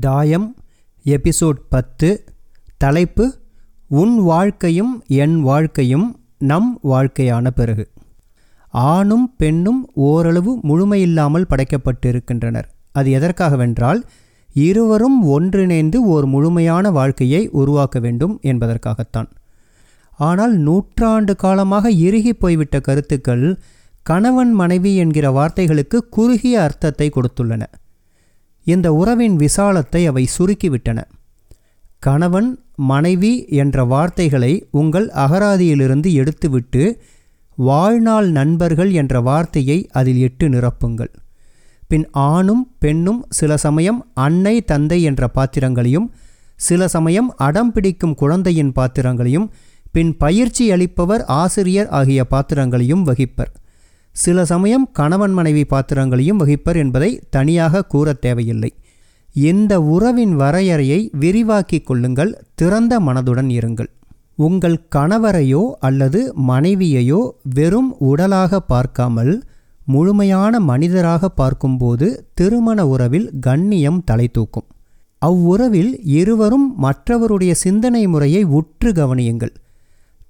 தாயம் எபிசோட் பத்து தலைப்பு உன் வாழ்க்கையும் என் வாழ்க்கையும் நம் வாழ்க்கையான பிறகு ஆணும் பெண்ணும் ஓரளவு முழுமையில்லாமல் படைக்கப்பட்டிருக்கின்றனர். அது எதற்காகவென்றால் இருவரும் ஒன்றிணைந்து ஓர் முழுமையான வாழ்க்கையை உருவாக்க வேண்டும் என்பதற்காகத்தான். ஆனால் நூற்றாண்டு காலமாக இறுகி போய்விட்ட கருத்துக்கள் கணவன் மனைவி என்கிற வார்த்தைகளுக்கு குறுகிய அர்த்தத்தை கொடுத்துள்ளன. இந்த உறவின் விசாலத்தை அவை சுருக்கிவிட்டன. கணவன் மனைவி என்ற வார்த்தைகளை உங்கள் அகராதியிலிருந்து எடுத்துவிட்டு வாழ்நாள் நண்பர்கள் என்ற வார்த்தையை அதில் இட்டு நிரப்புங்கள். பின் ஆணும் பெண்ணும் சில சமயம் அன்னை தந்தை என்ற பாத்திரங்களையும் சில சமயம் அடம் பிடிக்கும் குழந்தையின் பாத்திரங்களையும் பின் பயிற்சி அளிப்பவர் ஆசிரியர் ஆகிய பாத்திரங்களையும் வகிப்பர். சில சமயம் கணவன் மனைவி பாத்திரங்களையும் வகிப்பர் என்பதை தனியாக கூற தேவையில்லை. இந்த உறவின் வரையறையை விரிவாக்கிக் கொள்ளுங்கள் திறந்த மனதுடன் இருங்கள். உங்கள் கணவரையோ அல்லது மனைவியையோ வெறும் உடலாக பார்க்காமல் முழுமையான மனிதராக பார்க்கும்போது திருமண உறவில் கண்ணியம் தலை தூக்கும். அவ்வுறவில் இருவரும் மற்றவருடைய சிந்தனை முறையை உற்று கவனியுங்கள்.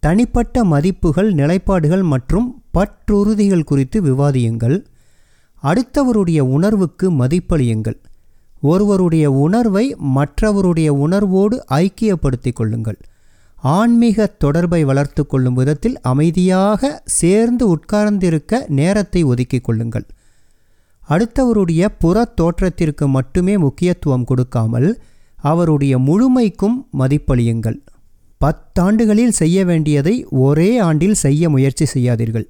தனிப்பட்ட மதிப்புகள் நிலைப்பாடுகள் மற்றும் பற்றுறுதிகள் குறித்து விவாதியுங்கள். அடுத்தவருடைய உணர்வுக்கு மதிப்பளியுங்கள். ஒருவருடைய உணர்வை மற்றவருடைய உணர்வோடு ஐக்கியப்படுத்திக் கொள்ளுங்கள். ஆன்மீக தொடர்பை வளர்த்து கொள்ளும் விதத்தில் அமைதியாக சேர்ந்து உட்கார்ந்திருக்க நேரத்தை ஒதுக்கிக் கொள்ளுங்கள். அடுத்தவருடைய புற தோற்றத்திற்கு மட்டுமே முக்கியத்துவம் கொடுக்காமல் அவருடைய முழுமைக்கும் மதிப்பளியுங்கள். பத்தாண்டுகளில் செய்ய வேண்டியதை ஒரே ஆண்டில் செய்ய முயற்சி செய்யாதீர்கள்.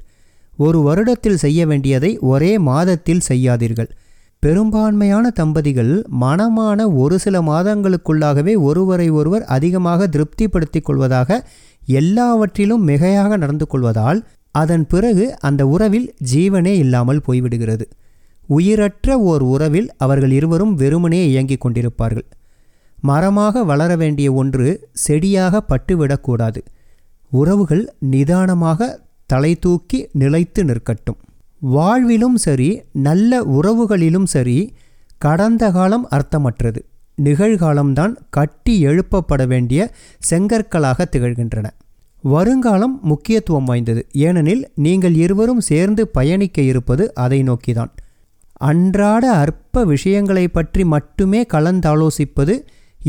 ஒரு வருடத்தில் செய்ய வேண்டியதை ஒரே மாதத்தில் செய்யாதீர்கள். பெரும்பான்மையான தம்பதிகள் மனமான ஒரு சில மாதங்களுக்குள்ளாகவே ஒருவரை ஒருவர் அதிகமாக திருப்திப்படுத்திக் கொள்வதாக எல்லாவற்றிலும் மிகையாக நடந்து கொள்வதால் அதன் பிறகு அந்த உறவில் ஜீவனே இல்லாமல் போய்விடுகிறது. உயிரற்ற ஓர் உறவில் அவர்கள் இருவரும் வெறுமனே இயங்கிக் கொண்டிருப்பார்கள். மரமாக வளர வேண்டிய ஒன்று செடியாக பட்டுவிடக்கூடாது உறவுகள் நிதானமாக தலை தூக்கி நிலைத்து நிற்கட்டும். வாழ்விலும் சரி நல்ல உறவுகளிலும் சரி கடந்த காலம் அர்த்தமற்றது. நிகழ்காலம்தான் கட்டி எழுப்பப்பட வேண்டிய செங்கற்களாக திகழ்கின்றன. வருங்காலம் முக்கியத்துவம் வாய்ந்தது. ஏனெனில் நீங்கள் இருவரும் சேர்ந்து பயணிக்க இருப்பது அதை நோக்கிதான். அன்றாட அற்ப விஷயங்களை பற்றி மட்டுமே கலந்தாலோசிப்பது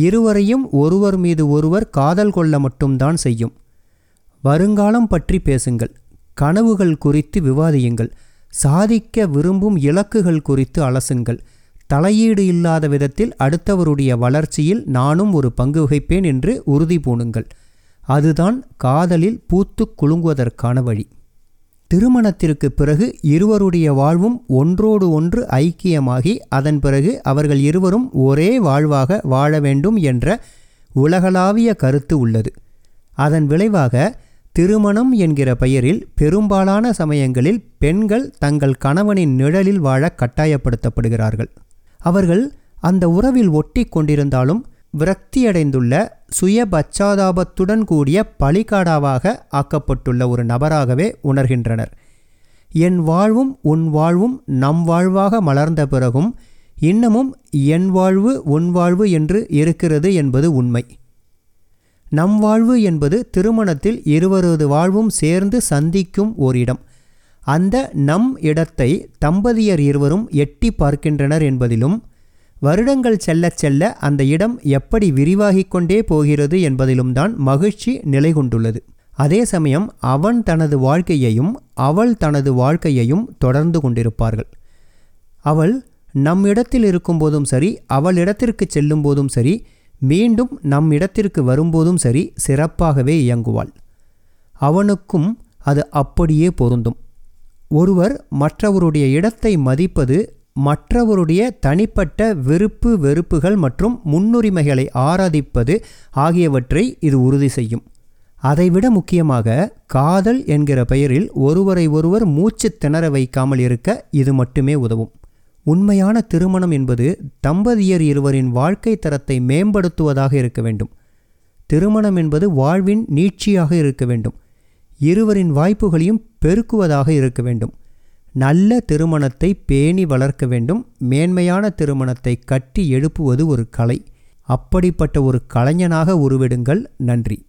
இருவரையும் ஒருவர் மீது ஒருவர் காதல் கொள்ள மட்டும்தான் செய்யும். வருங்காலம் பற்றி பேசுங்கள். கனவுகள் குறித்து விவாதியுங்கள். சாதிக்க விரும்பும் இலக்குகள் குறித்து அலசுங்கள். தலையீடு இல்லாத விதத்தில் அடுத்தவருடைய வளர்ச்சியில் நானும் ஒரு பங்கு வகிப்பேன் என்று உறுதி பூணுங்கள். அதுதான் காதலில் பூத்து குலுங்குவதற்கான வழி. திருமணத்திற்கு பிறகு இருவருடைய வாழ்வும் ஒன்றோடு ஒன்று ஐக்கியமாகி அதன் பிறகு அவர்கள் இருவரும் ஒரே வாழ்வாக வாழ வேண்டும் என்ற உலகளாவிய கருத்து உள்ளது. அதன் விளைவாக திருமணம் என்கிற பெயரில் பெரும்பாலான சமயங்களில் பெண்கள் தங்கள் கணவனின் நிழலில் வாழ கட்டாயப்படுத்தப்படுகிறார்கள். அவர்கள் அந்த உறவில் ஒட்டி கொண்டிருந்தாலும் விரக்தியடைந்துள்ள சுய பச்சாதாபத்துடன் கூடிய பலிகாடாவாக ஆக்கப்பட்டுள்ள ஒரு நபராகவே உணர்கின்றனர். என் வாழ்வும் உன் வாழ்வும் நம் வாழ்வாக மலர்ந்த பிறகும் இன்னமும் என் வாழ்வு உன் வாழ்வு என்று இருக்கிறது என்பது உண்மை. நம் வாழ்வு என்பது திருமணத்தில் இருவரது வாழ்வும் சேர்ந்து சந்திக்கும் ஓர் இடம் அந்த நம் இடத்தை தம்பதியர் இருவரும் எட்டி பார்க்கின்றனர் என்பதிலும் வருடங்கள் செல்ல செல்ல அந்த இடம் எப்படி விரிவாகிக் கொண்டே போகிறது என்பதிலும் தான் மகிழ்ச்சி நிலை கொண்டுள்ளது. அதே சமயம் அவன் தனது வாழ்க்கையையும் அவள் தனது வாழ்க்கையையும் தொடர்ந்து கொண்டிருப்பார்கள். அவள் நம் இடத்தில் இருக்கும்போதும் சரி அவள் இடத்திற்கு செல்லும் போதும் சரி மீண்டும் நம் இடத்திற்கு வரும்போதும் சரி சிறப்பாகவே இயங்குவாள். அவனுக்கும் அது அப்படியே பொருந்தும். ஒருவர் மற்றவருடைய இடத்தை மதிப்பது மற்றவருடைய தனிப்பட்ட விருப்பு வெறுப்புகள் மற்றும் முன்னுரிமைகளை ஆராதிப்பது ஆகியவற்றை இது உறுதி செய்யும். அதைவிட முக்கியமாக காதல் என்கிற பெயரில் ஒருவரை ஒருவர் மூச்சு திணற வைக்காமல் இருக்க இது மட்டுமே உதவும். உண்மையான திருமணம் என்பது தம்பதியர் இருவரின் வாழ்க்கை தரத்தை மேம்படுத்துவதாக இருக்க வேண்டும். திருமணம் என்பது வாழ்வின் நீட்சியாக இருக்க வேண்டும். இருவரின் வாய்ப்புகளையும் பெருக்குவதாக இருக்க வேண்டும். நல்ல திருமணத்தை பேணி வளர்க்க வேண்டும். மேன்மையான திருமணத்தை கட்டி எழுப்புவது ஒரு கலை. அப்படிப்பட்ட ஒரு கலைஞனாக உருவெடுங்கள். நன்றி.